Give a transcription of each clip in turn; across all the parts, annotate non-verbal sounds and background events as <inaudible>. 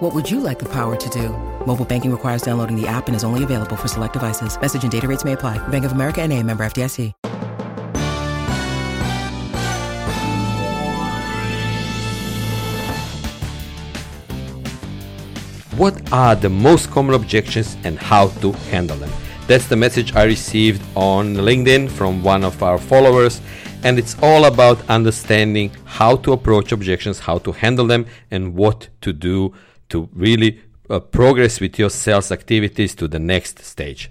What would you like the power to do? Mobile banking requires downloading the app and is only available for select devices. Message and data rates may apply. Bank of America and a member FDIC. What are the most common objections and how to handle them? That's the message I received on LinkedIn from one of our followers. And it's all about understanding how to approach objections, how to handle them, and what to do to really uh, progress with your sales activities to the next stage.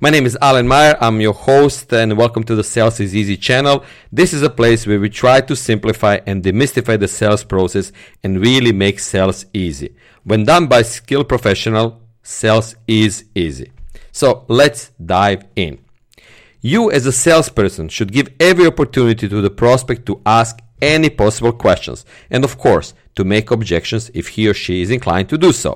My name is Alan Meyer. I'm your host and welcome to the Sales is Easy channel. This is a place where we try to simplify and demystify the sales process and really make sales easy. When done by skilled professional, sales is easy. So let's dive in. You as a salesperson should give every opportunity to the prospect to ask any possible questions and of course to make objections if he or she is inclined to do so.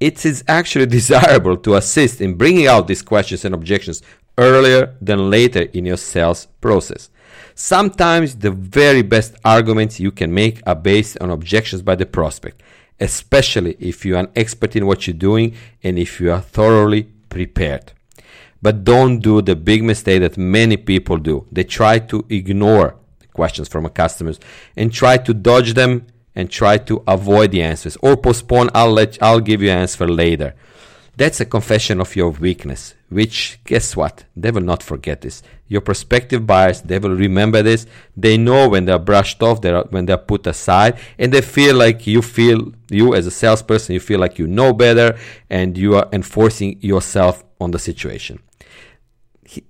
It is actually <laughs> desirable to assist in bringing out these questions and objections earlier than later in your sales process. Sometimes the very best arguments you can make are based on objections by the prospect, especially if you are an expert in what you're doing and if you are thoroughly prepared. But don't do the big mistake that many people do. They try to ignore questions from customers and try to dodge them and try to avoid the answers or postpone I'll let I'll give you an answer later. That's a confession of your weakness, which guess what? They will not forget this. Your prospective buyers, they will remember this. They know when they're brushed off, they're when they're put aside, and they feel like you feel you as a salesperson, you feel like you know better and you are enforcing yourself on the situation.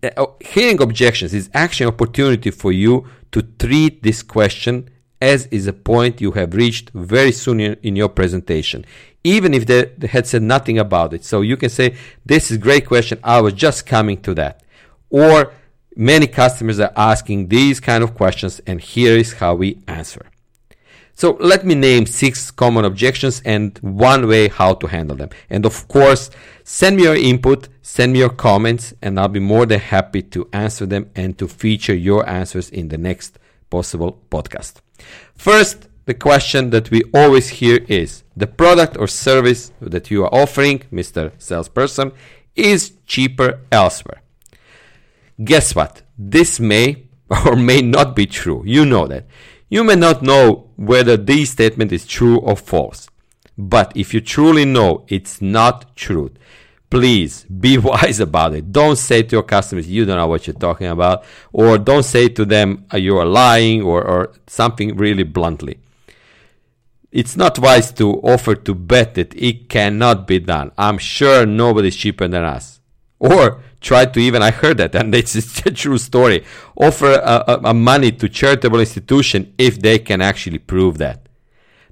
Uh, hearing objections is actually an opportunity for you to treat this question as is a point you have reached very soon in, your presentation. Even if they, they, had said nothing about it. So you can say this is a great question. I was just coming to that. Or many customers are asking these kind of questions and here is how we answer. So let me name six common objections and one way how to handle them. And of course, send me your input, send me your comments, and I'll be more than happy to answer them and to feature your answers in the next possible podcast. First, the question that we always hear is the product or service that you are offering, Mr. Salesperson, is cheaper elsewhere. Guess what? This may <laughs> or may not be true. You know that. You may not know whether this statement is true or false. But if you truly know it's not true, please be <laughs> wise about it. Don't say to your customers, you don't know what you're talking about, or don't say to them, uh, you are lying, or, or something really bluntly. It's not wise to offer to bet that it cannot be done. I'm sure nobody's cheaper than us. Or try to even i heard that <laughs> and it's a true story offer a, a, a money to charitable institution if they can actually prove that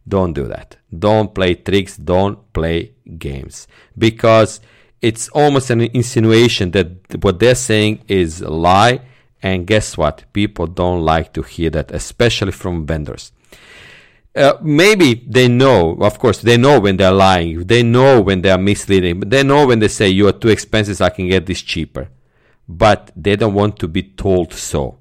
don't do that don't play tricks don't play games because it's almost an insinuation that what they're saying is a lie and guess what people don't like to hear that especially from vendors uh, maybe they know, of course, they know when they're lying, they know when they are misleading, they know when they say you are too expensive, I can get this cheaper. But they don't want to be told so.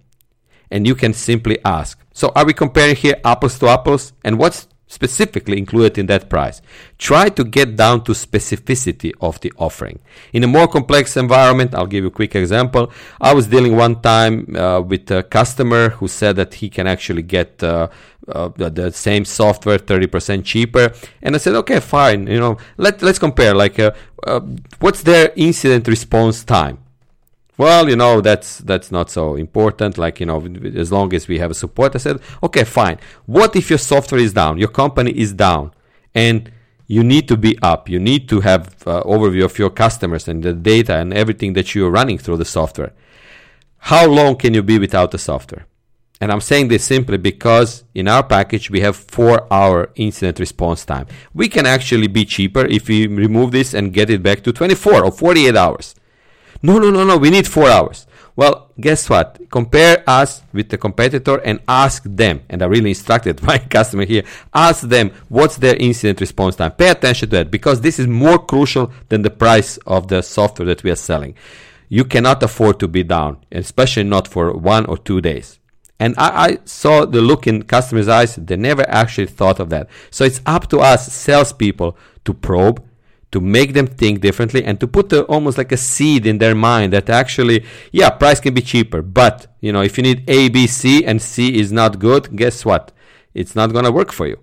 And you can simply ask. So are we comparing here apples to apples? And what's specifically included in that price. Try to get down to specificity of the offering. In a more complex environment, I'll give you a quick example. I was dealing one time uh, with a customer who said that he can actually get uh, uh, the, the, same software 30% cheaper and i said okay fine you know let, let's compare like uh, uh, what's their incident response time well, you know, that's that's not so important. Like, you know, as long as we have a support. I said, okay, fine. What if your software is down? Your company is down, and you need to be up. You need to have uh, overview of your customers and the data and everything that you are running through the software. How long can you be without the software? And I'm saying this simply because in our package we have four hour incident response time. We can actually be cheaper if we remove this and get it back to 24 or 48 hours. No, no, no, no, we need four hours. Well, guess what? Compare us with the competitor and ask them. And I really instructed <laughs> my customer here ask them what's their incident response time. Pay attention to that because this is more crucial than the price of the software that we are selling. You cannot afford to be down, especially not for one or two days. And I, I, saw the look in customers' eyes. They never actually thought of that. So it's up to us salespeople to probe, to make them think differently, and to put a, almost like a seed in their mind that actually, yeah, price can be cheaper. But, you know, if you need A, B, C, and C is not good, guess what? It's not going to work for you.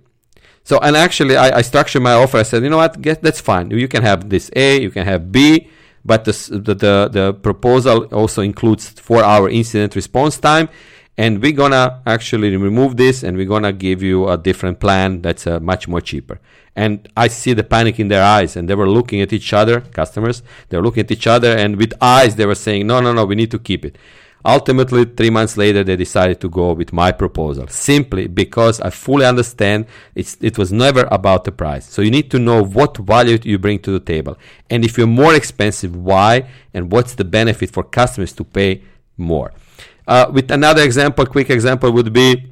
So, and actually, I, I structured my offer. I said, you know what? That's fine. You can have this A, you can have B, but the, the, the proposal also includes four hour incident response time and we're gonna actually remove this and we're gonna give you a different plan that's uh, much more cheaper. And i see the panic in their eyes and they were looking at each other customers they were looking at each other and with eyes they were saying no no no we need to keep it. Ultimately three months later they decided to go with my proposal simply because i fully understand it's, it was never about the price. So you need to know what value you bring to the table and if you're more expensive why and what's the benefit for customers to pay more uh, with another example, quick example would be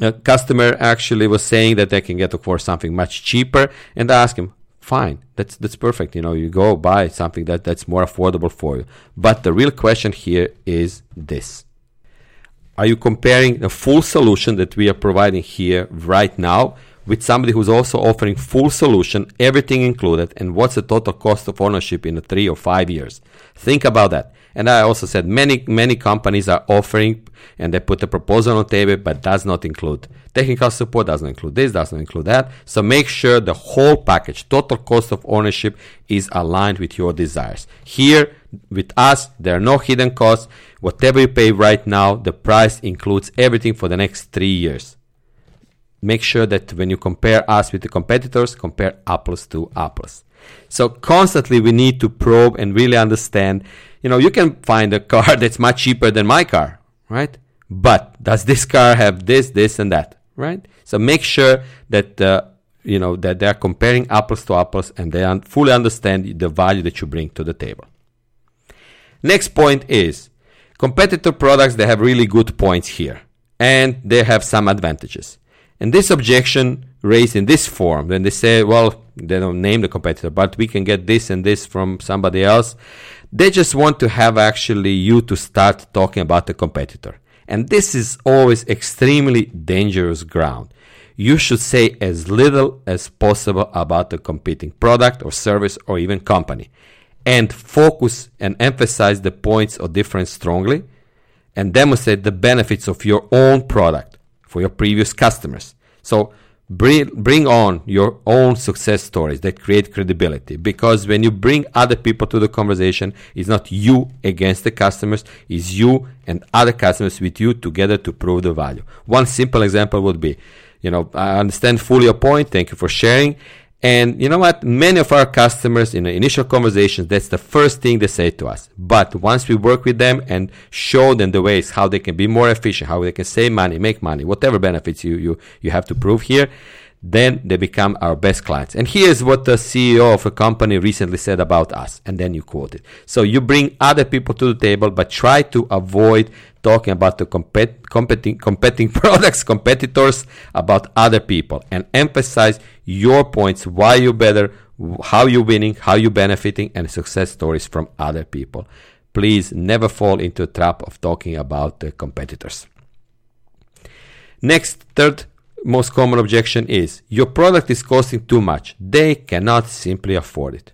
a customer actually was saying that they can get, of course, something much cheaper, and I him, fine, that's that's perfect. You know, you go buy something that that's more affordable for you. But the real question here is this: Are you comparing a full solution that we are providing here right now? with somebody who's also offering full solution, everything included, and what's the total cost of ownership in three or five years. Think about that. And I also said many, many companies are offering and they put a proposal on the table, but does not include technical support, doesn't include this, doesn't include that. So make sure the whole package, total cost of ownership is aligned with your desires. Here with us, there are no hidden costs. Whatever you pay right now, the price includes everything for the next three years. Make sure that when you compare us with the competitors, compare apples to apples. So constantly we need to probe and really understand you know, you can find a car <laughs> that's much cheaper than my car, right? But does this car have this, this, and that, right? So make sure that uh, you know that they are comparing apples to apples and they un- fully understand the value that you bring to the table. Next point is competitor products. They have really good points here, and they have some advantages. And this objection raised in this form, then they say, well, they don't name the competitor, but we can get this and this from somebody else. They just want to have actually you to start talking about the competitor. And this is always extremely dangerous ground. You should say as little as possible about the competing product or service or even company and focus and emphasize the points of difference strongly and demonstrate the benefits of your own product for your previous customers. So bring, bring on your own success stories that create credibility. Because when you bring other people to the conversation it's not you against the customers it's you and other customers with you together to prove the value. One simple example would be you know i understand fully your point. Thank you for sharing and you know what? Many of our customers in the initial conversations, that's the first thing they say to us. But once we work with them and show them the ways how they can be more efficient, how they can save money, make money, whatever benefits you, you, you have to prove here, then they become our best clients. And here's what the CEO of a company recently said about us. And then you quote it. So you bring other people to the table, but try to avoid talking about the compet- competing, competing <laughs> products, competitors, about other people, and emphasize your points, why you're better, how you're winning, how you're benefiting, and success stories from other people. Please never fall into a trap of talking about the competitors. Next, third most common objection is your product is costing too much. They cannot simply afford it.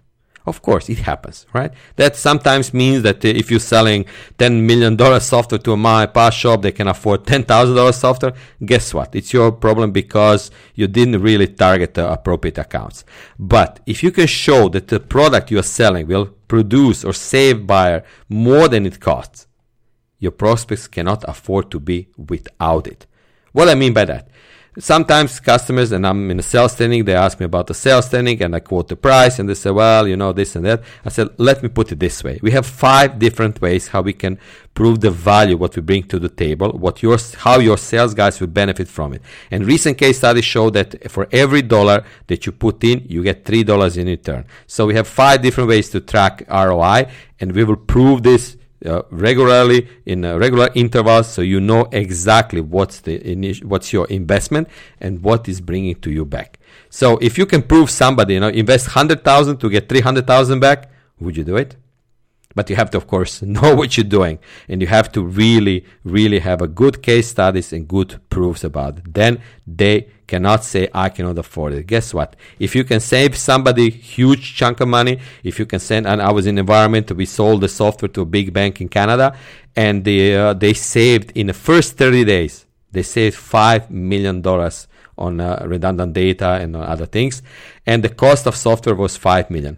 Of course, it happens, right? That sometimes means that uh, if you're selling $10 million software to a mom shop, they can afford $10,000 software. Guess what? It's your problem because you didn't really target the appropriate accounts. But if you can show that the product you're selling will produce or save buyer more than it costs, your prospects cannot afford to be without it. What I mean by that? Sometimes customers and I'm in a sales standing, they ask me about the sales standing and I quote the price and they say, well, you know, this and that. I said, let me put it this way. We have five different ways how we can prove the value, what we bring to the table, what your, how your sales guys will benefit from it. And recent case studies show that for every dollar that you put in, you get three dollars in return. So we have five different ways to track ROI and we will prove this uh, regularly in uh, regular intervals so you know exactly what's the init- what's your investment and what is bringing to you back. So if you can prove somebody you know invest 100000 to get 300000 back would you do it? But you have to, of course, <laughs> know what you're doing, and you have to really, really have a good case studies and good proofs about it. Then they cannot say, "I cannot afford it." Guess what? If you can save somebody huge chunk of money, if you can send, and I was in environment we sold the software to a big bank in Canada, and they uh, they saved in the first 30 days, they saved five million dollars on uh, redundant data and on other things, and the cost of software was five million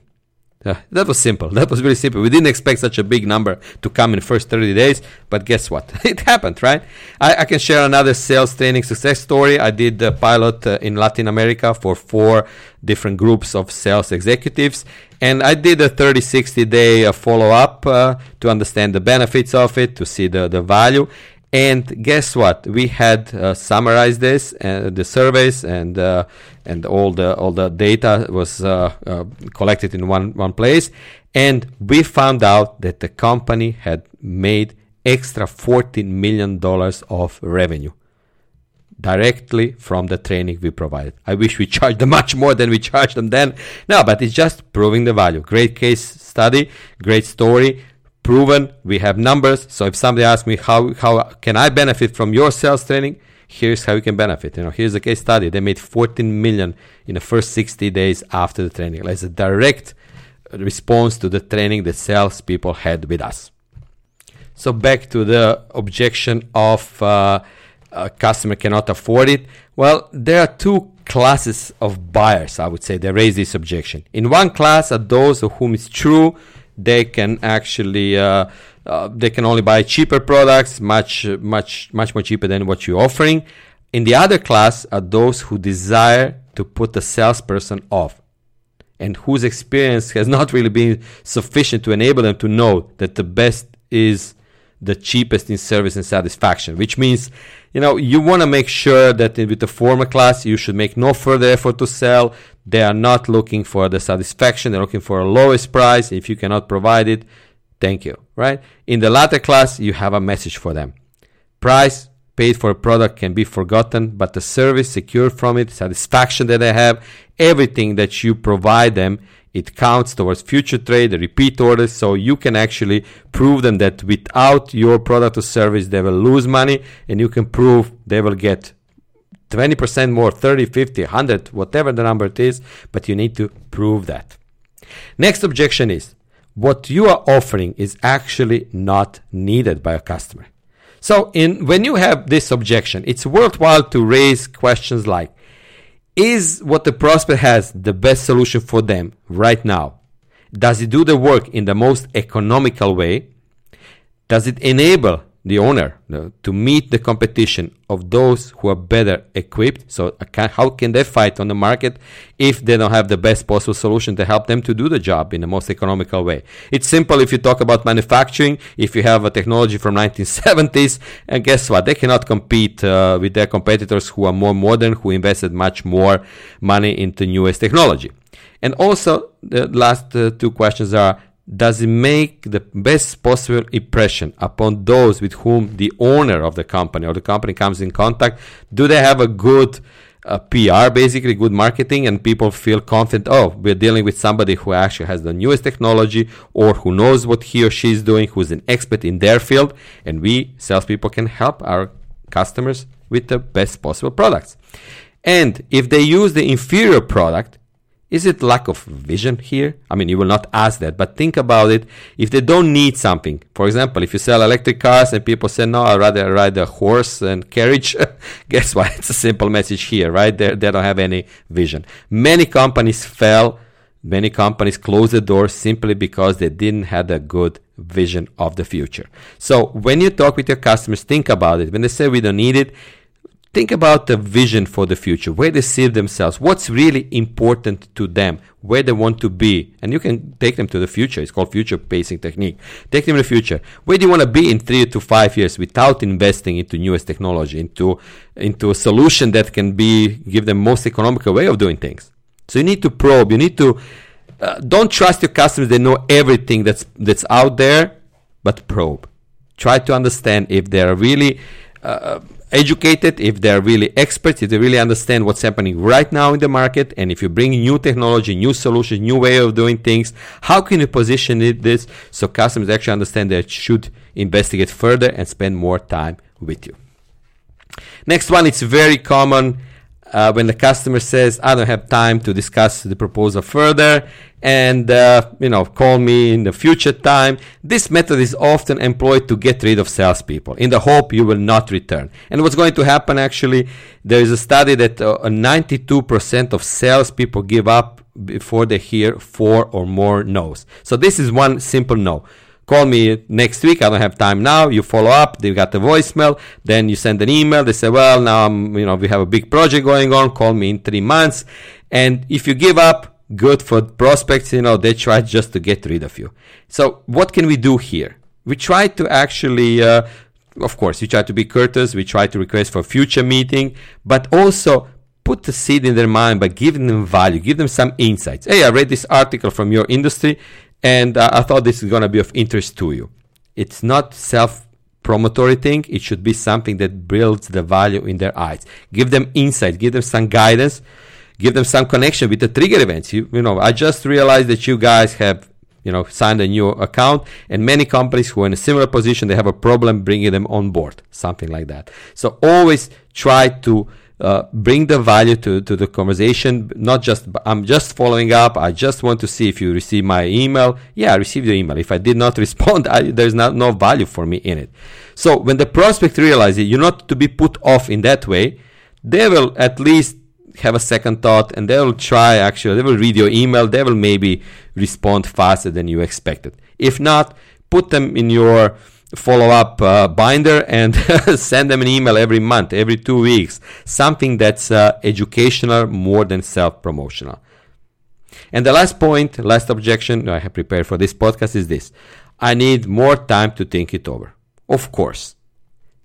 that was simple. <laughs> That was really simple. We didn't expect such a big number to come in first 30 days, but guess what? <laughs> it happened, right? I, I, can share another sales training success story. I did the pilot uh, in Latin America for four different groups of sales executives, and I did a 30, 60 day uh, follow up uh, to understand the benefits of it, to see the, the value. And guess what? We had uh, summarized this, uh, the surveys, and uh, and all the all the data was uh, uh, collected in one one place, and we found out that the company had made extra 14 million dollars of revenue directly from the training we provided. I wish we <laughs> charged them much more than we charged them then. No, but it's just proving the value. Great case study, great story proven. We have numbers. So if somebody asks me how how can I benefit from your sales training, here's how you can benefit. You know, here's a case study. They made 14 million in the first 60 days after the training. It's a direct response to the training that salespeople had with us. So back to the objection of uh, a customer cannot afford it. Well, there are two classes of buyers. I would say they raise this objection. In one class are those of whom it's true they can actually uh, uh, they can only buy cheaper products, much much much more cheaper than what you're offering. In the other class are those who desire to put the salesperson off and whose experience has not really been sufficient to enable them to know that the best is the cheapest in service and satisfaction, which means, you know, you want to make sure that with the former class, you should make no further effort to sell. They are not looking for the satisfaction. They're looking for a lowest price. If you cannot provide it, thank you, right? In the latter class, you have a message for them. Price paid for a product can be forgotten, but the service secured from it, satisfaction that they have, everything that you provide them it counts towards future trade, repeat orders, so you can actually prove them that without your product or service, they will lose money, and you can prove they will get 20% more, 30, 50, 100, whatever the number it is, but you need to prove that. Next objection is what you are offering is actually not needed by a customer. So in when you have this objection, it's worthwhile to raise questions like is what the prospect has the best solution for them right now? Does it do the work in the most economical way? Does it enable the owner to meet the competition of those who are better equipped. So how can they fight on the market if they don't have the best possible solution to help them to do the job in the most economical way? It's simple if you talk about manufacturing. If you have a technology from 1970s, and guess what? They cannot compete uh, with their competitors who are more modern, who invested much more money into newest technology. And also, the last uh, two questions are does it make the best possible impression upon those with whom the owner of the company or the company comes in contact? Do they have a good uh, PR, basically good marketing, and people feel confident? Oh, we're dealing with somebody who actually has the newest technology or who knows what he or she is doing, who's an expert in their field, and we salespeople can help our customers with the best possible products. And if they use the inferior product, Is it lack of vision here? I mean, you will not ask that, but think about it. If they don't need something, for example, if you sell electric cars and people say, no, I'd rather ride a horse and carriage, <laughs> guess what? It's a simple message here, right? They, they don't have any vision. Many companies fell, many companies closed the door simply because they didn't have a good vision of the future. So when you talk with your customers, think about it. When they say we don't need it, think about the vision for the future, where they see themselves, what's really important to them, where they want to be. And you can take them to the future. It's called future pacing technique. Take them to the future. Where do you want to be in three to five years without investing into newest technology, into, into a solution that can be, give them most economical way of doing things. So you need to probe, you need to, uh, don't trust your customers, they know everything that's, that's out there, but probe. Try to understand if they're really, uh, educated, if they're really experts, if they really understand what's happening right now in the market, and if you bring new technology, new solutions, new way of doing things, how can you position it this so customers actually understand that should investigate further and spend more time with you. Next one, it's very common uh, when the customer says, I don't have time to discuss the proposal further and, uh, you know, call me in the future time. This method is often employed to get rid of salespeople in the hope you will not return. And what's going to happen actually, there is a study that uh, 92% of salespeople give up before they hear four or more no's. So this is one simple no call me next week. I don't have time now. You follow up. They got the voicemail. Then you send an email. They say, well, now I'm, you know, we have a big project going on. Call me in three months. And if you give up, good for prospects. You know, they try just to get rid of you. So what can we do here? We try to actually, uh, of course, we try to be courteous. We try to request for future meeting, but also put the seed in their mind by giving them value, give them some insights. Hey, I read this article from your industry and uh, I thought this is going to be of interest to you. It's not self promotory thing. It should be something that builds the value in their eyes. Give them insight, give them some guidance, give them some connection with the trigger events. You, you know, I just realized that you guys have, you know, signed a new account and many companies who are in a similar position, they have a problem bringing them on board, something like that. So always try to uh, bring the value to, to the conversation. Not just, I'm just following up. I just want to see if you receive my email. Yeah, I received your email. If I did not <laughs> respond, I, there's not, no value for me in it. So when the prospect realizes you're not to be put off in that way, they will at least have a second thought and they will try actually, they will read your email. They will maybe respond faster than you expected. If not, put them in your follow up uh, binder and <laughs> send them an email every month, every two weeks, something that's uh, educational more than self promotional. And the last point, last objection I have prepared for this podcast is this I need more time to think it over. Of course.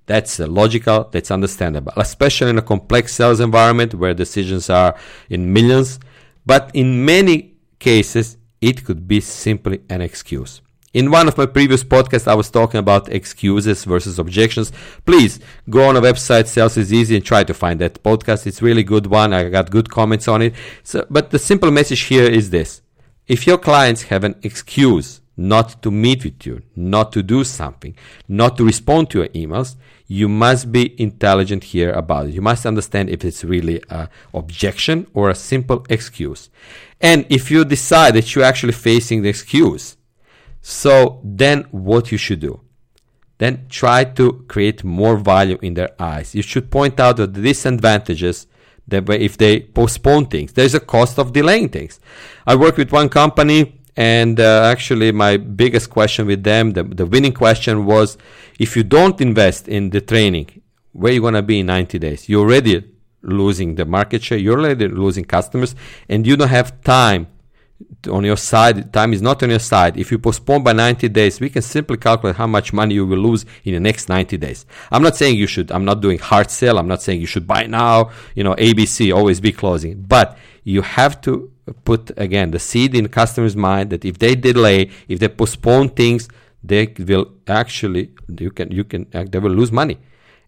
That's uh, logical, that's understandable, especially in a complex sales environment where decisions are in millions. But in many cases, it could be simply an excuse. In one of my previous podcasts, I was talking about excuses versus objections. Please go on a website, Sales is Easy, and try to find that podcast. It's really good one. I got good comments on it. So, but the simple message here is this. If your clients have an excuse not to meet with you, not to do something, not to respond to your emails, you must be intelligent here about it. You must understand if it's really an objection or a simple excuse. And if you decide that you're actually facing the excuse, so then what you should do? Then try to create more value in their eyes. You should point out the disadvantages that if they postpone things, there's a cost of delaying things. I work with one company and uh, actually my biggest question with them, the, the winning question was, if you don't invest in the training, where you going to be in 90 days? You're already losing the market share. You're already losing customers and you don't have time on your side, time is not on your side. If you postpone by 90 days, we can simply calculate how much money you will lose in the next 90 days. I'm not saying you should, I'm not doing hard sell. I'm not saying you should buy now, you know, ABC, always be closing. But you have to put, again, the seed in customer's mind that if they delay, if they postpone things, they will actually, you can, you can, they will lose money.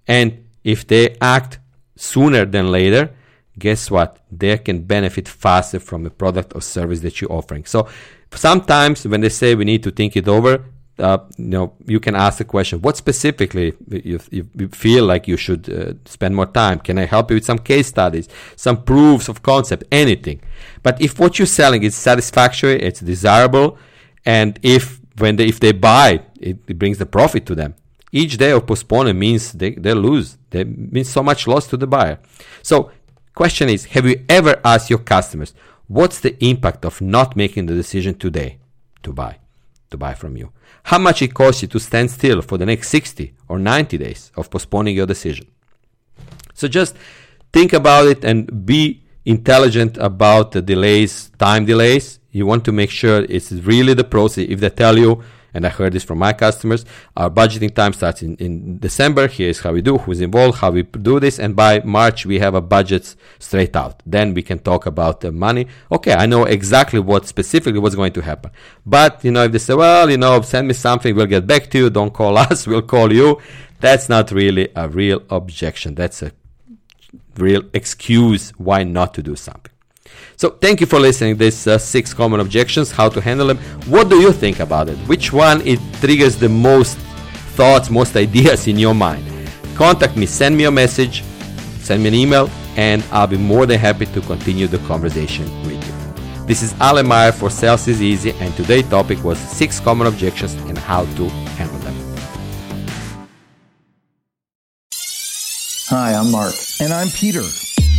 And if they act sooner than later, guess what? They can benefit faster from the product or service that you're offering. So sometimes when they say we need to think it over, uh, you know, you can ask the question, what specifically you, you feel like you should uh, spend more time? Can I help you with some case studies, some proofs of concept, anything? But if what you're selling is satisfactory, it's desirable, and if when they, if they buy, it, it brings the profit to them. Each day of postponement means they, they lose. They means so much loss to the buyer. So question is, have you ever asked your customers, what's the impact of not making the decision today to buy, to buy from you? how much it costs you to stand still for the next 60 or 90 days of postponing your decision. So just think about it and be intelligent about the delays, time delays. You want to make sure it's really the process. If they tell you and I heard this from my customers. Our budgeting time starts in, in December. Here's how we do, who's involved, how we do this. And by March, we have a budget straight out. Then we can talk about the money. Okay, I know exactly what specifically what's going to happen. But, you know, if they say, well, you know, send me something, we'll get back to you. Don't call <laughs> us, we'll call you. That's not really a real objection. That's a real excuse why not to do something. So thank you for listening. These uh, six common objections, how to handle them. What do you think about it? Which one it triggers the most thoughts, most ideas in your mind? Contact me, send me a message, send me an email, and I'll be more than happy to continue the conversation with you. This is Alan Meyer for Sales is Easy, and today's topic was six common objections and how to handle them. Hi, I'm Mark. And I'm Peter.